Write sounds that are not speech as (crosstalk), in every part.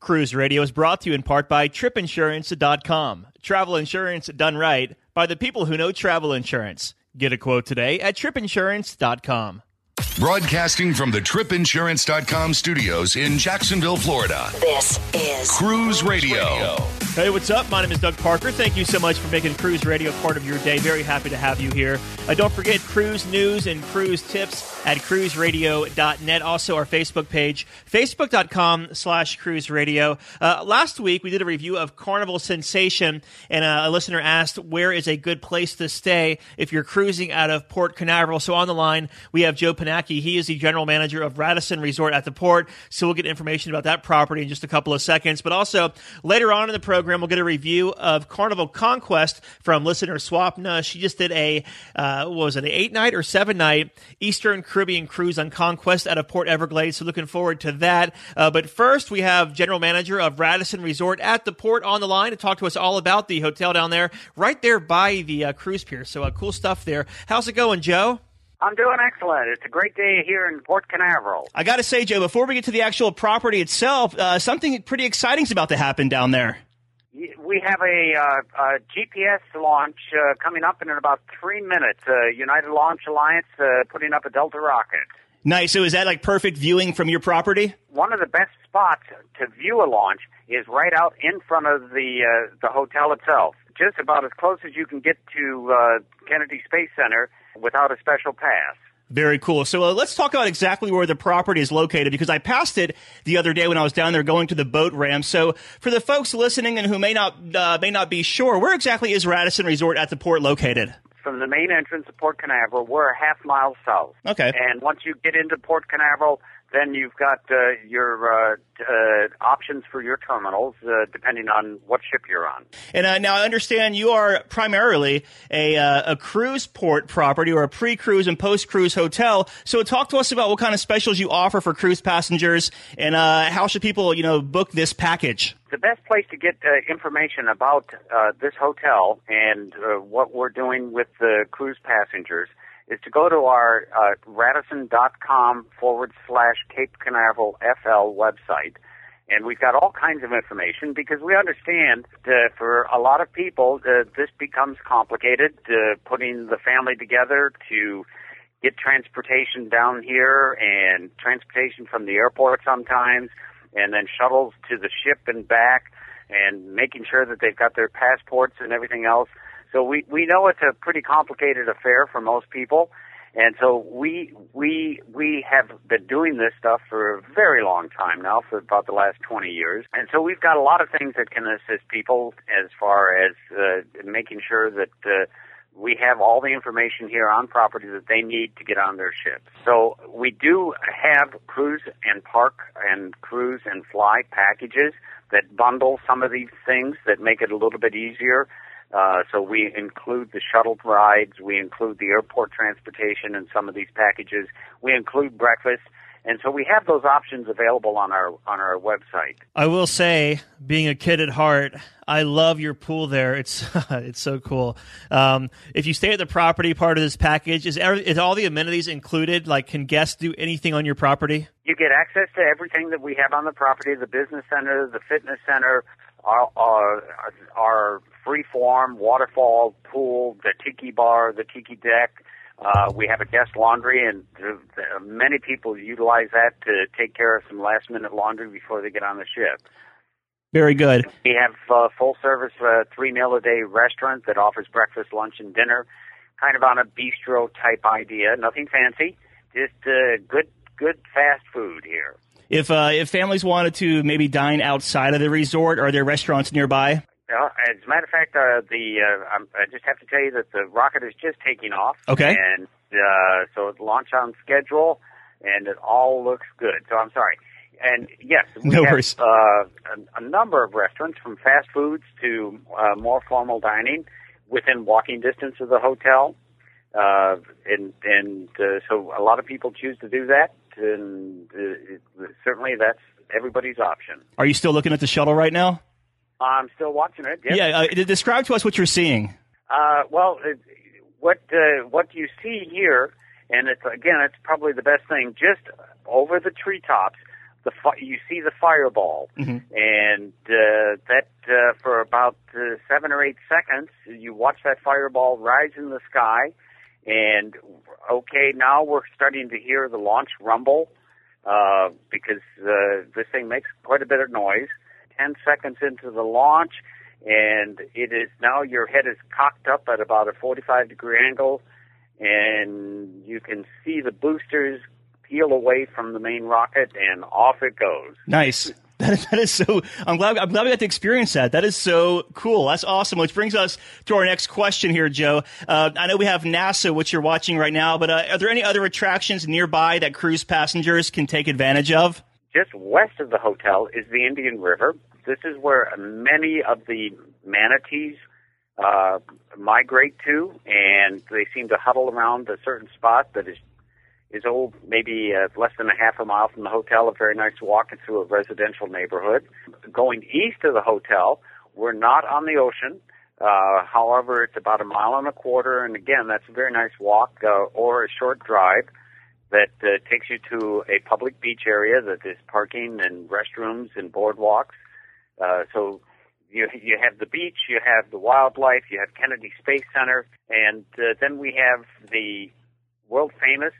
Cruise Radio is brought to you in part by tripinsurance.com. Travel insurance done right by the people who know travel insurance. Get a quote today at tripinsurance.com. Broadcasting from the tripinsurance.com studios in Jacksonville, Florida. This is Cruise Radio. Hey, what's up? My name is Doug Parker. Thank you so much for making Cruise Radio part of your day. Very happy to have you here. Uh, don't forget cruise news and cruise tips at cruiseradio.net. Also, our Facebook page, facebook.com slash cruise radio. Uh, last week, we did a review of Carnival Sensation, and uh, a listener asked, where is a good place to stay if you're cruising out of Port Canaveral? So on the line, we have Joe Panacki. He is the general manager of Radisson Resort at the port. So we'll get information about that property in just a couple of seconds. But also, later on in the program, program, we'll get a review of Carnival Conquest from listener Swapna. She just did a, uh, what was it, an eight night or seven night Eastern Caribbean cruise on Conquest out of Port Everglades. So looking forward to that. Uh, but first, we have General Manager of Radisson Resort at the port on the line to talk to us all about the hotel down there, right there by the uh, cruise pier. So uh, cool stuff there. How's it going, Joe? I'm doing excellent. It's a great day here in Port Canaveral. I got to say, Joe, before we get to the actual property itself, uh, something pretty exciting is about to happen down there we have a, uh, a GPS launch uh, coming up in about three minutes. Uh, United Launch Alliance uh, putting up a Delta rocket. Nice. So is that like perfect viewing from your property? One of the best spots to view a launch is right out in front of the uh, the hotel itself. Just about as close as you can get to uh, Kennedy Space Center without a special pass. Very cool. So uh, let's talk about exactly where the property is located because I passed it the other day when I was down there going to the boat ramp. So for the folks listening and who may not uh, may not be sure, where exactly is Radisson Resort at the port located? From the main entrance of Port Canaveral, we're a half mile south. Okay. And once you get into Port Canaveral, then you've got uh, your uh, uh, options for your terminals, uh, depending on what ship you're on. And uh, now I understand you are primarily a, uh, a cruise port property or a pre-cruise and post-cruise hotel. So talk to us about what kind of specials you offer for cruise passengers, and how should people, you know, book this package? The best place to get information about this hotel and what we're doing with the cruise passengers is to go to our uh, radisson.com forward slash Cape Canaveral FL website. And we've got all kinds of information because we understand that for a lot of people, uh, this becomes complicated, uh, putting the family together to get transportation down here and transportation from the airport sometimes, and then shuttles to the ship and back, and making sure that they've got their passports and everything else. So we, we know it's a pretty complicated affair for most people. And so we we we have been doing this stuff for a very long time now, for about the last 20 years. And so we've got a lot of things that can assist people as far as uh, making sure that uh, we have all the information here on property that they need to get on their ship. So we do have cruise and park and cruise and fly packages that bundle some of these things that make it a little bit easier uh, so we include the shuttle rides, we include the airport transportation in some of these packages, we include breakfast, and so we have those options available on our on our website. I will say, being a kid at heart, I love your pool there. It's (laughs) it's so cool. Um, if you stay at the property part of this package, is every, is all the amenities included? Like, can guests do anything on your property? You get access to everything that we have on the property: the business center, the fitness center, our our, our free form waterfall pool, the tiki bar, the tiki deck. Uh, we have a guest laundry, and the, the, many people utilize that to take care of some last minute laundry before they get on the ship. Very good. We have a full service uh, three meal a day restaurant that offers breakfast, lunch, and dinner, kind of on a bistro type idea. Nothing fancy, just uh, good good fast food here. If uh, if families wanted to maybe dine outside of the resort, are there restaurants nearby? Uh, as a matter of fact, uh, the uh, I just have to tell you that the rocket is just taking off. Okay. And uh, so it launched on schedule, and it all looks good. So I'm sorry. And yes, we no have worries. Uh, a, a number of restaurants, from fast foods to uh, more formal dining, within walking distance of the hotel. Uh, and and uh, so a lot of people choose to do that, and uh, certainly that's everybody's option. Are you still looking at the shuttle right now? I'm still watching it. Yes. Yeah, uh, describe to us what you're seeing. Uh, well, it, what uh, what you see here, and it's again, it's probably the best thing. Just over the treetops, the fi- you see the fireball, and uh, that uh, for about uh, seven or eight seconds, you watch that fireball rise in the sky, and okay, now we're starting to hear the launch rumble uh, because uh, this thing makes quite a bit of noise. Ten seconds into the launch, and it is now your head is cocked up at about a 45 degree angle, and you can see the boosters peel away from the main rocket, and off it goes. Nice. That is, that is so. I'm glad. I'm glad we got to experience that. That is so cool. That's awesome. Which brings us to our next question here, Joe. Uh, I know we have NASA, which you're watching right now, but uh, are there any other attractions nearby that cruise passengers can take advantage of? Just west of the hotel is the Indian River. This is where many of the manatees uh, migrate to, and they seem to huddle around a certain spot that is is oh maybe uh, less than a half a mile from the hotel. A very nice walk through a residential neighborhood. Going east of the hotel, we're not on the ocean. Uh, however, it's about a mile and a quarter, and again, that's a very nice walk uh, or a short drive that uh, takes you to a public beach area that is parking and restrooms and boardwalks. Uh, so you you have the beach, you have the wildlife, you have Kennedy Space Center, and uh, then we have the world famous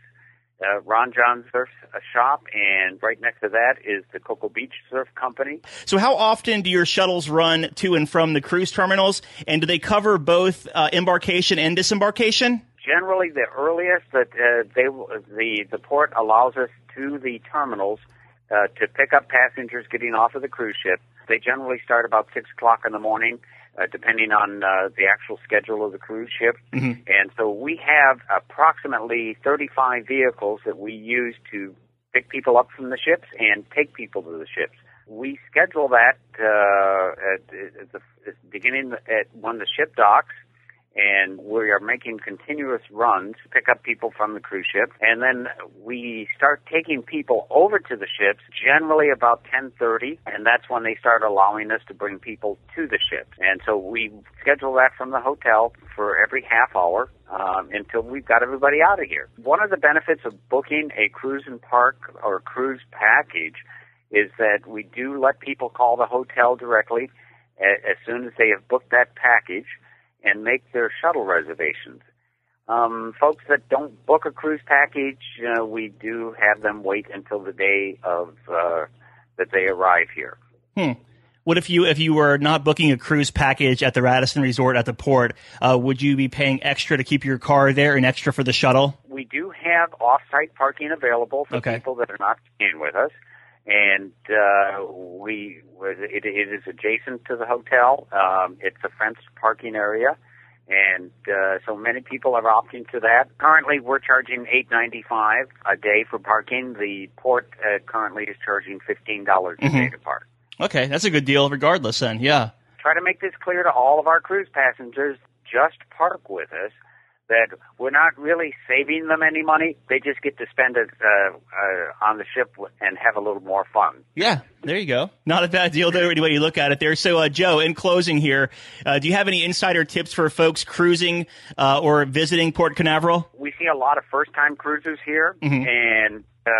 uh, Ron Jon Surf Shop, and right next to that is the Cocoa Beach Surf Company. So, how often do your shuttles run to and from the cruise terminals, and do they cover both uh, embarkation and disembarkation? Generally, the earliest that uh, they the the port allows us to the terminals uh, to pick up passengers getting off of the cruise ship. They generally start about six o'clock in the morning, uh, depending on uh, the actual schedule of the cruise ship. Mm-hmm. And so we have approximately 35 vehicles that we use to pick people up from the ships and take people to the ships. We schedule that uh, at, at the beginning at when the ship docks and we are making continuous runs to pick up people from the cruise ship. And then we start taking people over to the ships generally about 10:30 and that's when they start allowing us to bring people to the ships. And so we schedule that from the hotel for every half hour um, until we've got everybody out of here. One of the benefits of booking a cruise and park or cruise package is that we do let people call the hotel directly as soon as they have booked that package and make their shuttle reservations. Um, folks that don't book a cruise package, uh, we do have them wait until the day of uh, that they arrive here. Hmm. What if you if you were not booking a cruise package at the Radisson Resort at the port? Uh, would you be paying extra to keep your car there and extra for the shuttle? We do have off-site parking available for Okay. people that are not staying with us, and uh, we it, it is adjacent to the hotel. Um, it's a fenced parking area, and uh, so many people are opting to that. Currently, we're charging eight ninety five a day for parking. The port uh, currently is charging fifteen dollars a day to park. Okay, that's a good deal, regardless. Then, yeah. Try to make this clear to all of our cruise passengers. Just park with us. That we're not really saving them any money. They just get to spend it uh, uh, on the ship and have a little more fun. Yeah, there you go. Not a bad deal there, any way you look at it there. So, uh, Joe, in closing here, uh, do you have any insider tips for folks cruising uh, or visiting Port Canaveral? We see a lot of first-time cruisers here, and uh,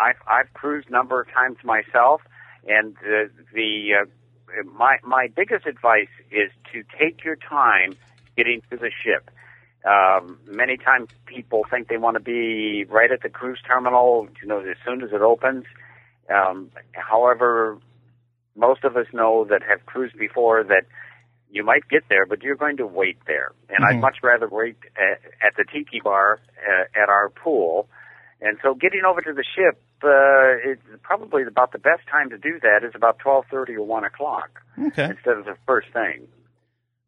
I've, I've cruised a number of times myself. And the, the uh, my my biggest advice is to take your time getting to the ship. Um, many times people think they want to be right at the cruise terminal, you know, as soon as it opens. Um, however, most of us know that have cruised before that you might get there, but you're going to wait there. And I'd much rather wait at, at the tiki bar uh, at our pool. And so getting over to the ship, uh, it's probably about the best time to do that is about 12.30 or 1 o'clock Okay. instead of the first thing.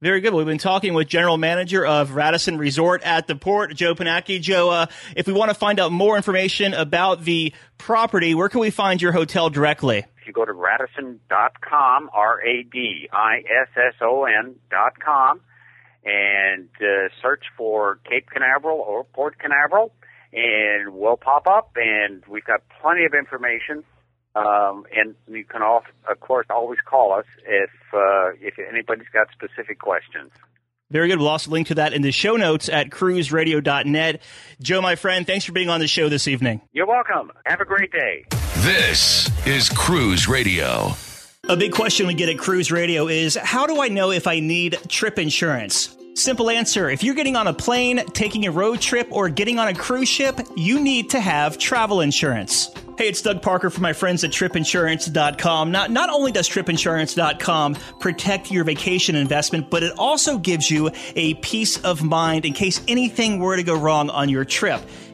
Very good. We've been talking with General Manager of Radisson Resort at the port, Joe Panacki. Joe, uh, if we want to find out more information about the property, where can we find your hotel directly? If you go to radisson.com, R-A-D-I-S-S-O-N dot com, and uh, search for Cape Canaveral or Port Canaveral, and we'll pop up, and we've got plenty of information. Um, and you can, all, of course, always call us if uh, if anybody's got specific questions. Very good. We'll also link to that in the show notes at cruiseradio.net. Joe, my friend, thanks for being on the show this evening. You're welcome. Have a great day. This is Cruise Radio. A big question we get at Cruise Radio is how do I know if I need trip insurance? Simple answer if you're getting on a plane, taking a road trip, or getting on a cruise ship, you need to have travel insurance. Hey, it's Doug Parker from my friends at tripinsurance.com. Not, not only does tripinsurance.com protect your vacation investment, but it also gives you a peace of mind in case anything were to go wrong on your trip.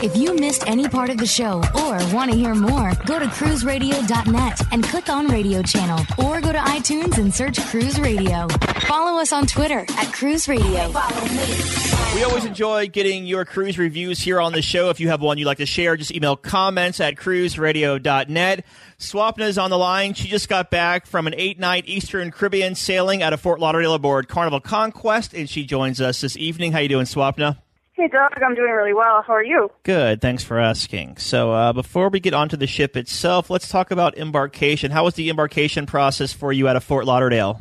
If you missed any part of the show or want to hear more, go to cruiseradio.net and click on radio channel or go to iTunes and search Cruise Radio. Follow us on Twitter at Cruise Radio. We always enjoy getting your cruise reviews here on the show. If you have one you'd like to share, just email comments at cruiseradio.net. Swapna's on the line. She just got back from an eight night Eastern Caribbean sailing out of Fort Lauderdale aboard Carnival Conquest, and she joins us this evening. How you doing, Swapna? Hey, Doug. I'm doing really well. How are you? Good. Thanks for asking. So, uh, before we get onto the ship itself, let's talk about embarkation. How was the embarkation process for you out of Fort Lauderdale?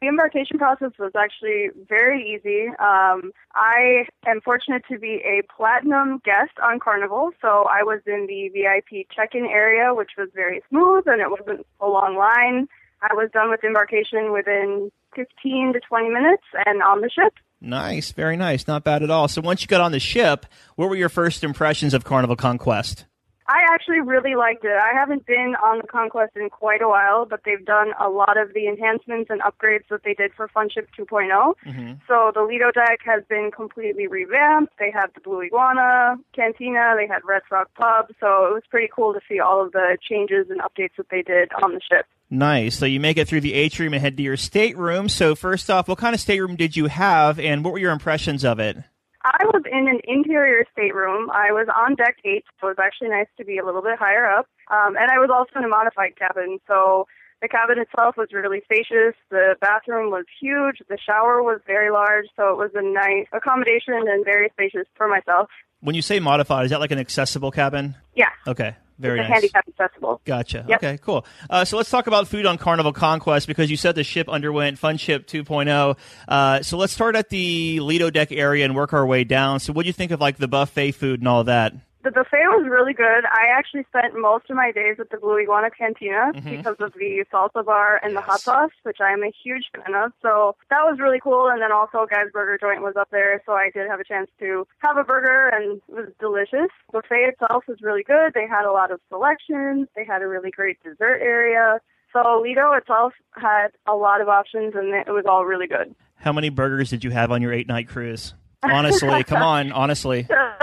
The embarkation process was actually very easy. Um, I am fortunate to be a platinum guest on Carnival, so I was in the VIP check-in area, which was very smooth and it wasn't a long line. I was done with embarkation within 15 to 20 minutes and on the ship. Nice, very nice. Not bad at all. So once you got on the ship, what were your first impressions of Carnival Conquest? I actually really liked it. I haven't been on the Conquest in quite a while, but they've done a lot of the enhancements and upgrades that they did for Funship 2.0. Mm-hmm. So the Lido deck has been completely revamped. They have the Blue Iguana Cantina. They had RedFrog Pub. So it was pretty cool to see all of the changes and updates that they did on the ship. Nice. So you make it through the atrium and head to your stateroom. So first off, what kind of stateroom did you have, and what were your impressions of it? I was in an interior stateroom. I was on deck eight, so it was actually nice to be a little bit higher up. Um, and I was also in a modified cabin, so the cabin itself was really spacious. The bathroom was huge. The shower was very large, so it was a nice accommodation and very spacious for myself. When you say modified, is that like an accessible cabin? Yeah. Okay. Very nice. handicap accessible. Gotcha. Yep. Okay, cool. Uh, so let's talk about food on Carnival Conquest because you said the ship underwent Funship 2.0. Uh, so let's start at the Lido deck area and work our way down. So what do you think of like the buffet food and all that? The buffet was really good. I actually spent most of my days at the Blue Iguana Cantina mm-hmm. because of the salsa bar and the hot sauce, which I am a huge fan of. So that was really cool. And then also Guy's Burger Joint was up there, so I did have a chance to have a burger, and it was delicious. Buffet itself was really good. They had a lot of selections. They had a really great dessert area. So Lido itself had a lot of options, and it was all really good. How many burgers did you have on your eight night cruise? Honestly, come on, honestly. (laughs)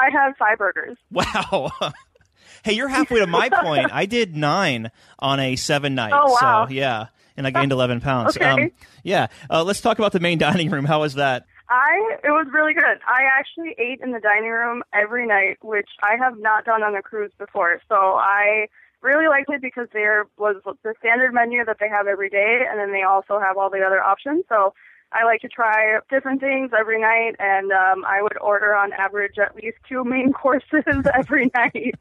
I had five burgers. Wow. (laughs) hey, you're halfway to my (laughs) point. I did nine on a seven night. Oh, wow. So, yeah. And I gained (laughs) 11 pounds. okay. Um, yeah. Uh, let's talk about the main dining room. How was that? I it was really good. I actually ate in the dining room every night, which I have not done on a cruise before. So I really liked it because there was the standard menu that they have every day, and then they also have all the other options. So I like to try different things every night, and um, I would order on average at least two main (laughs) courses every night.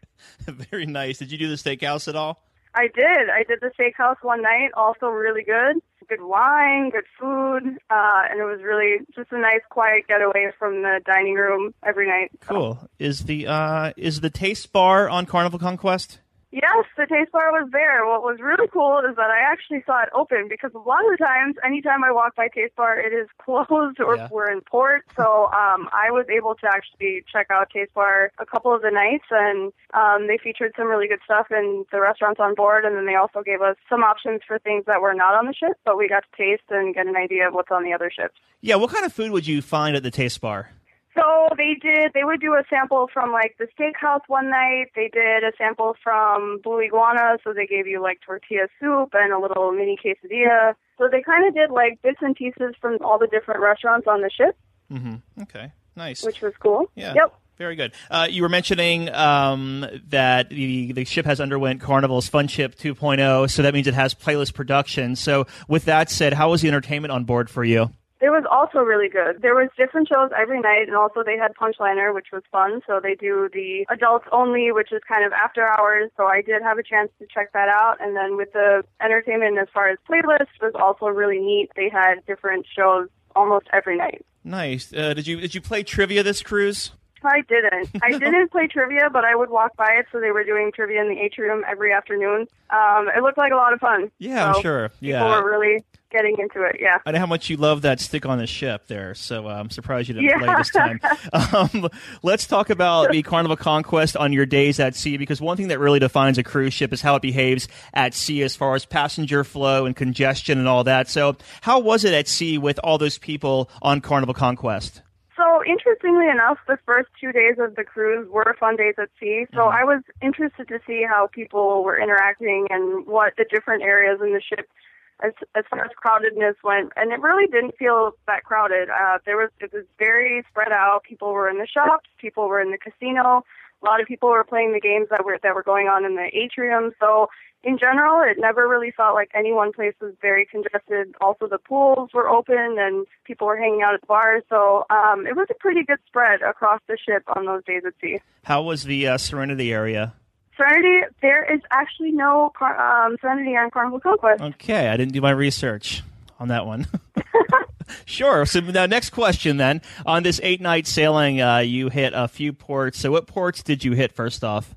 (laughs) Very nice. Did you do the steakhouse at all? I did. I did the steakhouse one night. Also, really good. Good wine, good food, uh, and it was really just a nice, quiet getaway from the dining room every night. Cool. Is the uh, is the taste bar on Carnival Conquest? Yes, the taste bar was there. What was really cool is that I actually saw it open because a lot of the times, anytime I walk by taste bar, it is (laughs) closed or yeah. we're in port. So um, I was able to actually check out taste bar a couple of the nights, and um, they featured some really good stuff in the restaurants on board. And then they also gave us some options for things that were not on the ship, but we got to taste and get an idea of what's on the other ships. Yeah, what kind of food would you find at the taste bar? So they did. They would do a sample from like the steakhouse one night. They did a sample from Blue Iguana, so they gave you like tortilla soup and a little mini quesadilla. So they kind of did like bits and pieces from all the different restaurants on the ship. Mm-hmm. Okay. Nice. Which was cool. Yeah. Yep. Very good. Uh, you were mentioning um, that the the ship has underwent Carnival's Fun Ship 2.0, so that means it has playlist production. So, with that said, how was the entertainment on board for you? It was also really good. There was different shows every night, and also they had Punchliner, which was fun. So they do the adults only, which is kind of after hours. So I did have a chance to check that out. And then with the entertainment as far as playlist was also really neat. They had different shows almost every night. Nice. Uh, did you did you play trivia this cruise? I didn't. I (laughs) didn't play trivia, but I would walk by it. So they were doing trivia in the atrium every afternoon. Um, it looked like a lot of fun. Yeah, so I'm sure. Yeah, people were really getting into it. Yeah. I know how much you love that stick on the ship there, so uh, I'm surprised you didn't Yeah. play this time. (laughs) um, let's talk about the Carnival Conquest on your days at sea, because one thing that really defines a cruise ship is how it behaves at sea as far as passenger flow and congestion and all that. So, how was it at sea with all those people on Carnival Conquest? So interestingly enough, the first two days of the cruise were fun days at sea. So I was interested to see how people were interacting and what the different areas in the ship as as far as crowdedness went. And it really didn't feel that crowded. Uh, there was it was very spread out. People were in the shops, people were in the casino. A lot of people were playing the games that were that were going on in the atrium. So in general, it never really felt like any one place was very congested. Also, the pools were open and people were hanging out at the bars. So um, it was a pretty good spread across the ship on those days at sea. How was the uh, Serenity area? Serenity, there is actually no um, Serenity on Carnival Conquest. Okay, I didn't do my research on that one. (laughs) sure. So now, next question then. On this eight night sailing, uh, you hit a few ports. So, what ports did you hit first off?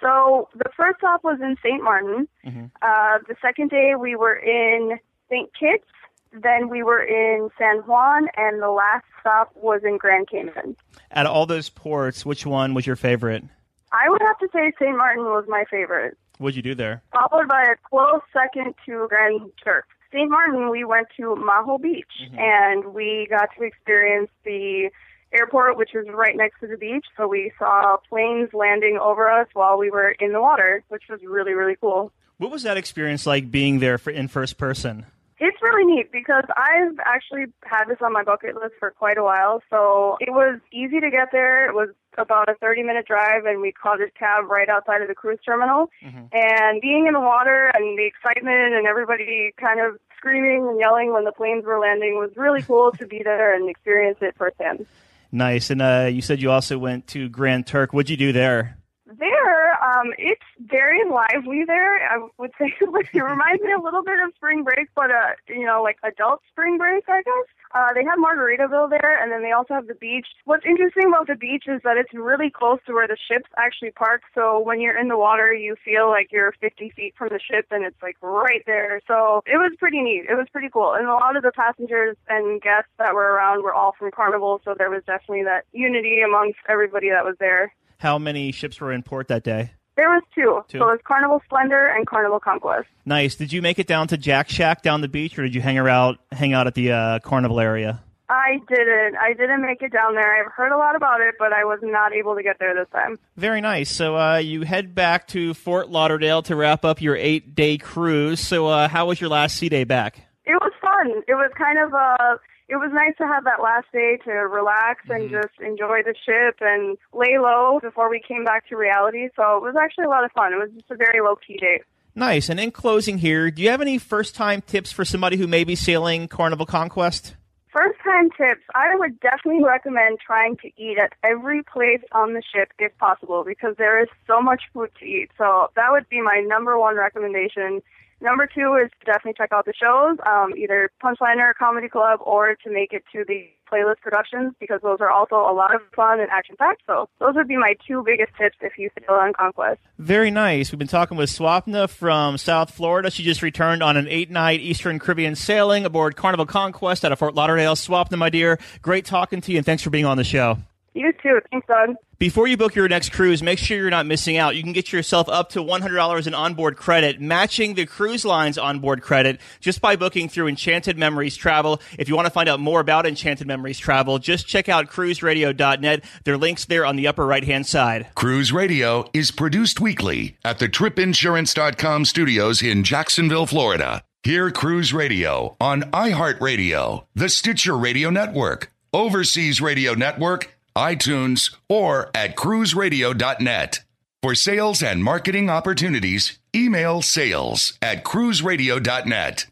So the first stop was in St. Martin. Uh, the second day we were in St. Kitts. Then we were in San Juan, and the last stop was in Grand Cayman. Out of all those ports, which one was your favorite? I would have to say St. Martin was my favorite, What'd you do there? followed by a close second to Grand Turk. St. Martin, we went to Maho Beach, mm-hmm. and we got to experience the airport, which is right next to the beach. So we saw planes landing over us while we were in the water, which was really, really cool. What was that experience like being there for, in first person? It's really neat because I've actually had this on my bucket list for quite a while. So it was easy to get there. It was about a 30 minute drive, and we caught a cab right outside of the cruise terminal. And being in the water and the excitement and everybody kind of screaming and yelling when the planes were landing was really cool to be there and experience it firsthand. Nice. And uh, you said you also went to Grand Turk. What'd you do there? There, um, it's very lively there. I would say (laughs) it reminds me a little bit of spring break, but uh, you know, like adult spring break, I guess. Uh, they have Margaritaville there, and then they also have the beach. What's interesting about the beach is that it's really close to where the ships actually park. So when you're in the water, you feel like you're 50 feet from the ship, and it's like right there. So it was pretty neat. It was pretty cool. And a lot of the passengers and guests that were around were all from Carnival, so there was definitely that unity amongst everybody that was there. How many ships were in port that day? There was two. Two. So it was Carnival Splendor and Carnival Conquest. Nice. Did you make it down to Jack Shack down the beach, or did you hang around, hang out at the uh, Carnival area? I didn't. I didn't make it down there. I've heard a lot about it, but I was not able to get there this time. Very nice. So uh, you head back to Fort Lauderdale to wrap up your eight day cruise. So uh, how was your last sea day back? It was fun. It was kind of uh it was nice to have that last day to relax and mm-hmm. just enjoy the ship and lay low before we came back to reality. So it was actually a lot of fun. It was just a very low key day. Nice. And in closing here, do you have any first time tips for somebody who may be sailing Carnival Conquest? First time tips, I would definitely recommend trying to eat at every place on the ship if possible because there is so much food to eat. So that would be my number one recommendation. Number two is definitely check out the shows, um, either Punchliner Comedy Club or to make it to the playlist productions because those are also a lot of fun and action packed. So those would be my two biggest tips if you sail on Conquest. Very nice. We've been talking with Swapna from South Florida. She just returned on an eight night Eastern Caribbean sailing aboard Carnival Conquest out of Fort Lauderdale. Swapna, my dear, great talking to you and thanks for being on the show. You too. Thanks, Doug. Before you book your next cruise, make sure you're not missing out. You can get yourself up to $100 in onboard credit, matching the cruise line's onboard credit just by booking through Enchanted Memories Travel. If you want to find out more about Enchanted Memories Travel, just check out cruiseradio.net. There are links there on the upper right hand side. Cruise Radio is produced weekly at the tripinsurance.com studios in Jacksonville, Florida. Hear Cruise Radio on iHeartRadio, the Stitcher Radio Network, Overseas Radio Network, iTunes, or at cruiseradio.net. For sales and marketing opportunities, email sales at cruiseradio.net.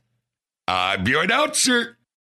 I'm your announcer,